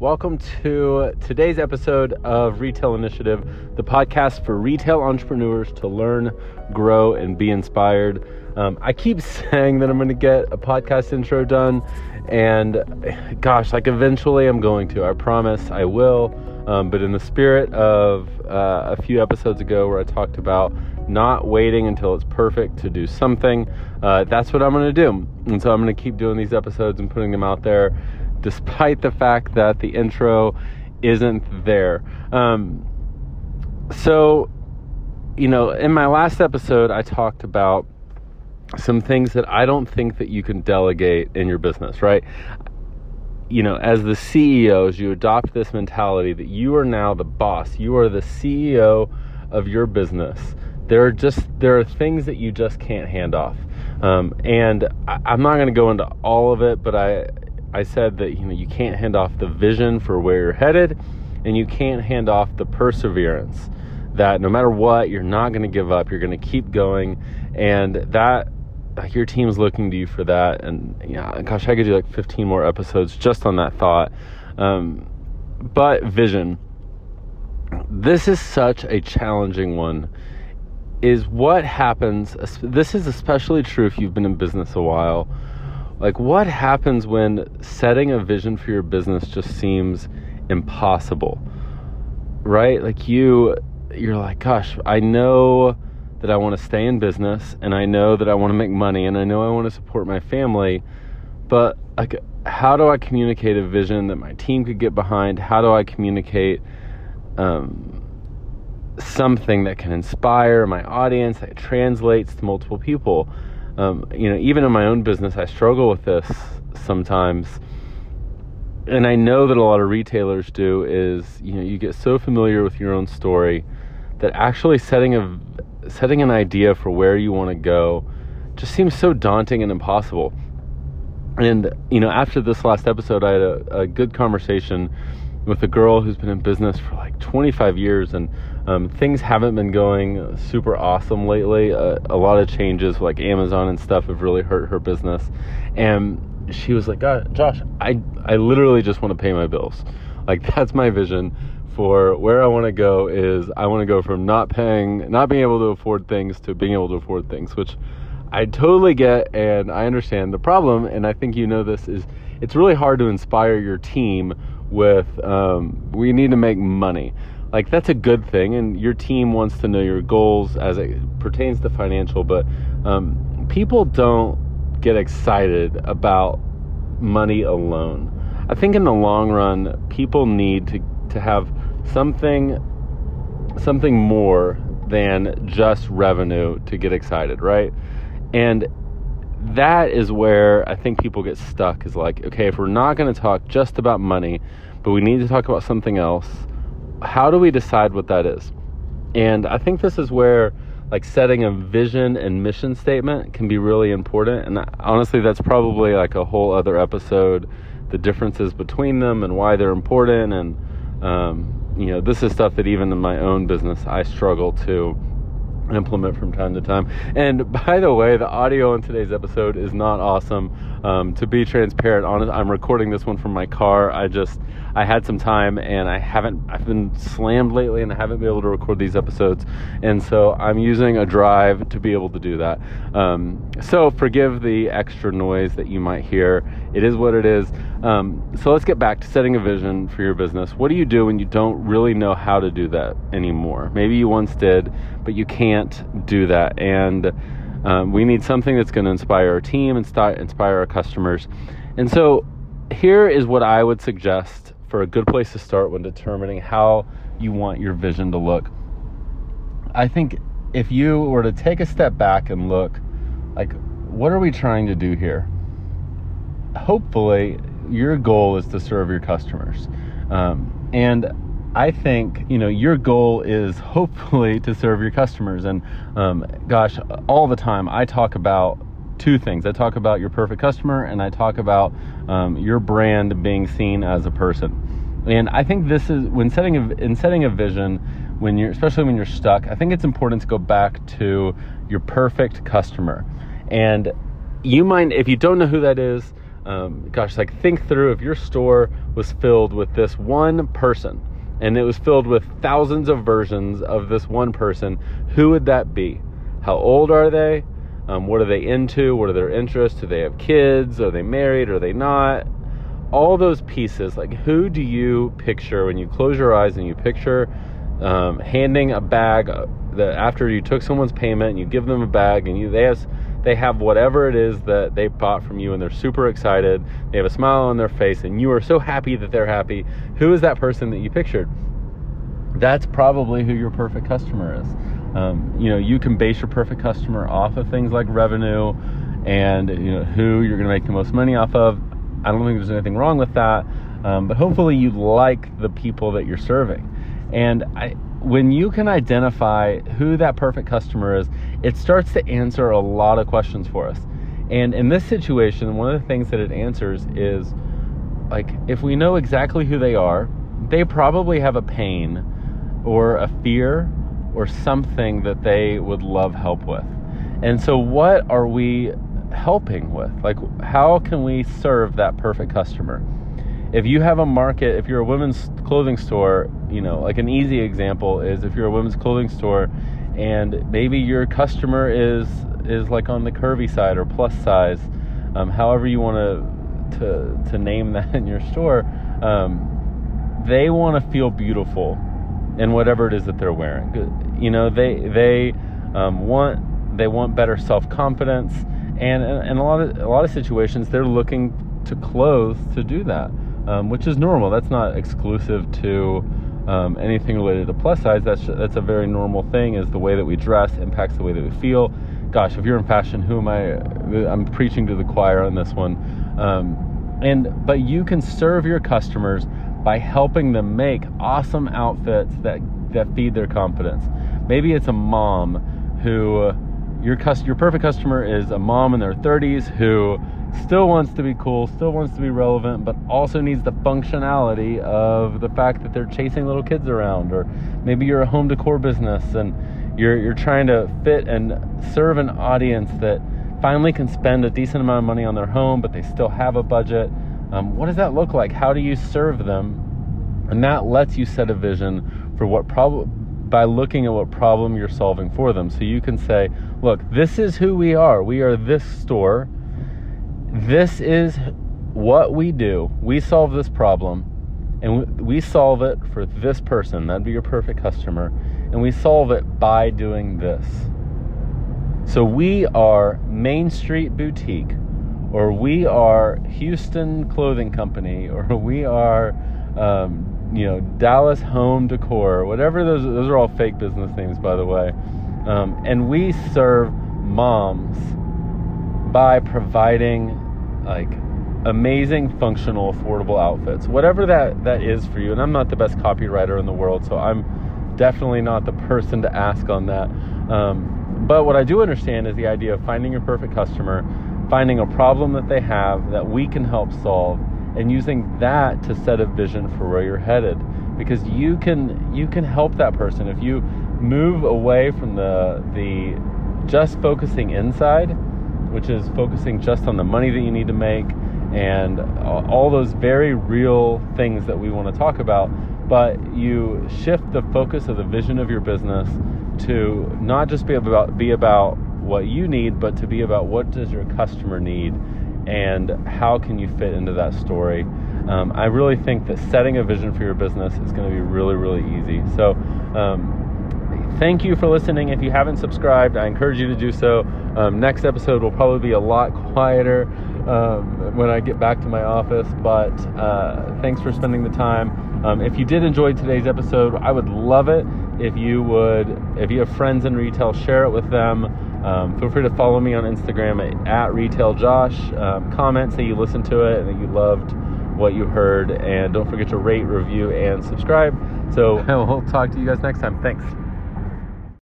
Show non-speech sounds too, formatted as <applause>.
Welcome to today's episode of Retail Initiative, the podcast for retail entrepreneurs to learn, grow, and be inspired. Um, I keep <laughs> saying that I'm going to get a podcast intro done, and gosh, like eventually I'm going to. I promise I will. Um, but in the spirit of uh, a few episodes ago, where I talked about not waiting until it's perfect to do something, uh, that's what I'm going to do. And so I'm going to keep doing these episodes and putting them out there despite the fact that the intro isn't there. Um, so, you know, in my last episode, I talked about some things that I don't think that you can delegate in your business, right? You know, as the CEOs, you adopt this mentality that you are now the boss. You are the CEO of your business. There are just there are things that you just can't hand off. Um, and I, I'm not going to go into all of it, but I I said that you know you can't hand off the vision for where you're headed, and you can't hand off the perseverance that no matter what, you're not going to give up. You're going to keep going, and that your team's looking to you for that. And yeah, gosh, I could do like 15 more episodes just on that thought. Um, but vision, this is such a challenging one. Is what happens. This is especially true if you've been in business a while like, what happens when setting a vision for your business just seems impossible? Right? Like, you, you're like, gosh, I know that I want to stay in business and I know that I want to make money and I know I want to support my family, but like, how do I communicate a vision that my team could get behind? How do I communicate um, something that can inspire my audience that translates to multiple people? Um, you know, even in my own business, I struggle with this sometimes. And I know that a lot of retailers do is, you know, you get so familiar with your own story that actually setting a setting an idea for where you want to go just seems so daunting and impossible. And you know, after this last episode, I had a, a good conversation with a girl who's been in business for like 25 years and um, things haven't been going super awesome lately. Uh, a lot of changes, like Amazon and stuff, have really hurt her business. And she was like, God, Josh, I, I literally just want to pay my bills. Like, <laughs> that's my vision for where I want to go is I want to go from not paying, not being able to afford things to being able to afford things, which I totally get and I understand. The problem, and I think you know this, is it's really hard to inspire your team with um, we need to make money like that's a good thing and your team wants to know your goals as it pertains to financial but um, people don't get excited about money alone. I think in the long run people need to, to have something something more than just revenue to get excited right? And that is where i think people get stuck is like okay if we're not going to talk just about money but we need to talk about something else how do we decide what that is? And I think this is where like setting a vision and mission statement can be really important. And honestly, that's probably like a whole other episode, the differences between them and why they're important. And, um, you know, this is stuff that even in my own business, I struggle to implement from time to time. And by the way, the audio in today's episode is not awesome. Um, to be transparent, honest, I'm recording this one from my car. I just I had some time and I haven't, I've been slammed lately and I haven't been able to record these episodes. And so I'm using a drive to be able to do that. Um, so forgive the extra noise that you might hear. It is what it is. Um, so let's get back to setting a vision for your business. What do you do when you don't really know how to do that anymore? Maybe you once did, but you can't do that. And um, we need something that's going to inspire our team and inspire our customers. And so here is what I would suggest for a good place to start when determining how you want your vision to look. I think if you were to take a step back and look, like, what are we trying to do here? Hopefully, your goal is to serve your customers. Um, and I think, you know, your goal is hopefully to serve your customers. And um, gosh, all the time I talk about two things. I talk about your perfect customer, and I talk about um, your brand being seen as a person. And I think this is when setting a, in setting a vision, when you're especially when you're stuck. I think it's important to go back to your perfect customer. And you might, if you don't know who that is, um, gosh, like think through if your store was filled with this one person and it was filled with thousands of versions of this one person, who would that be? How old are they? Um, what are they into? What are their interests? Do they have kids? Are they married? Are they not? All those pieces, like who do you picture when you close your eyes and you picture um, handing a bag uh, that after you took someone's payment and you give them a bag and you they have they have whatever it is that they bought from you and they're super excited. They have a smile on their face and you are so happy that they're happy. Who is that person that you pictured? That's probably who your perfect customer is. Um, you know, you can base your perfect customer off of things like revenue and you know who you're going to make the most money off of. I don't think there's anything wrong with that, um, but hopefully you like the people that you're serving. And I, when you can identify who that perfect customer is, it starts to answer a lot of questions for us. And in this situation, one of the things that it answers is like if we know exactly who they are, they probably have a pain or a fear or something that they would love help with. And so, what are we helping with? Like, how can we serve that perfect customer? If you have a market, if you're a women's clothing store, you know, like an easy example is if you're a women's clothing store and maybe your customer is is like on the curvy side or plus size, um, however you want to to to name <laughs> that in your store, um, they want to feel beautiful in whatever it is that they're wearing. You know, they they um, want they want better self confidence, and in a lot of a lot of situations, they're looking to clothes to do that um, which is normal. That's not exclusive to um, anything related to plus size. That's that's a very normal thing. Is the way that we dress impacts the way that we feel. Gosh, if you're in fashion, who am I? I'm preaching to the choir on this one. Um, and but you can serve your customers by helping them make awesome outfits that that feed their confidence. Maybe it's a mom who your cust- your perfect customer is a mom in their 30s who still wants to be cool, still wants to be relevant, but also needs the functionality of the fact that they're chasing little kids around. Or maybe you're a home decor business and you're you're trying to fit and serve an audience that finally can spend a decent amount of money on their home, but they still have a budget. Um, what does that look like? How do you serve them? And that lets you set a vision for what problem by looking at what problem you're solving for them. So you can say, look, this is who we are. We are this store this is what we do. We solve this problem and we solve it for this person. That'd be your perfect customer. And we solve it by doing this. So we are Main Street Boutique, or we are Houston Clothing Company, <laughs> or we are, um, you know, Dallas Home Decor, whatever those. Those are all fake business names, by the way. Um, and we serve moms by providing like amazing functional affordable outfits. Whatever that that is for you and i'm not the best copywriter in the world so i'm definitely not the person to ask on that. Um, but what i do understand is the idea of finding your perfect customer finding a problem that they have that we can help solve and using that to set a vision for where you're headed. Because you can you can help that person. If you move away from the the just focusing inside which is focusing just on the money that you need to make and all those very real things that we want to talk about. But you shift the focus of the vision of your business to not just be about be about what you need, but to be about what does your customer need and how can you fit into that story. Um, I really think that setting a vision for your business is going to be really, really easy. So. Um, thank you for listening. If you haven't subscribed, I encourage you to do so. Um, next episode will probably be a lot quieter um, when I get back to my office, but uh, thanks for spending the time. Um, if you did enjoy today's episode, I would love it if you would, if you have friends in retail, share it with them. Um, feel free to follow me on Instagram at, at RetailJosh. Um, comment, say you listened to it and that you loved what you heard, and don't forget to rate, review, and subscribe. So <laughs> we'll talk to you guys next time. Thanks.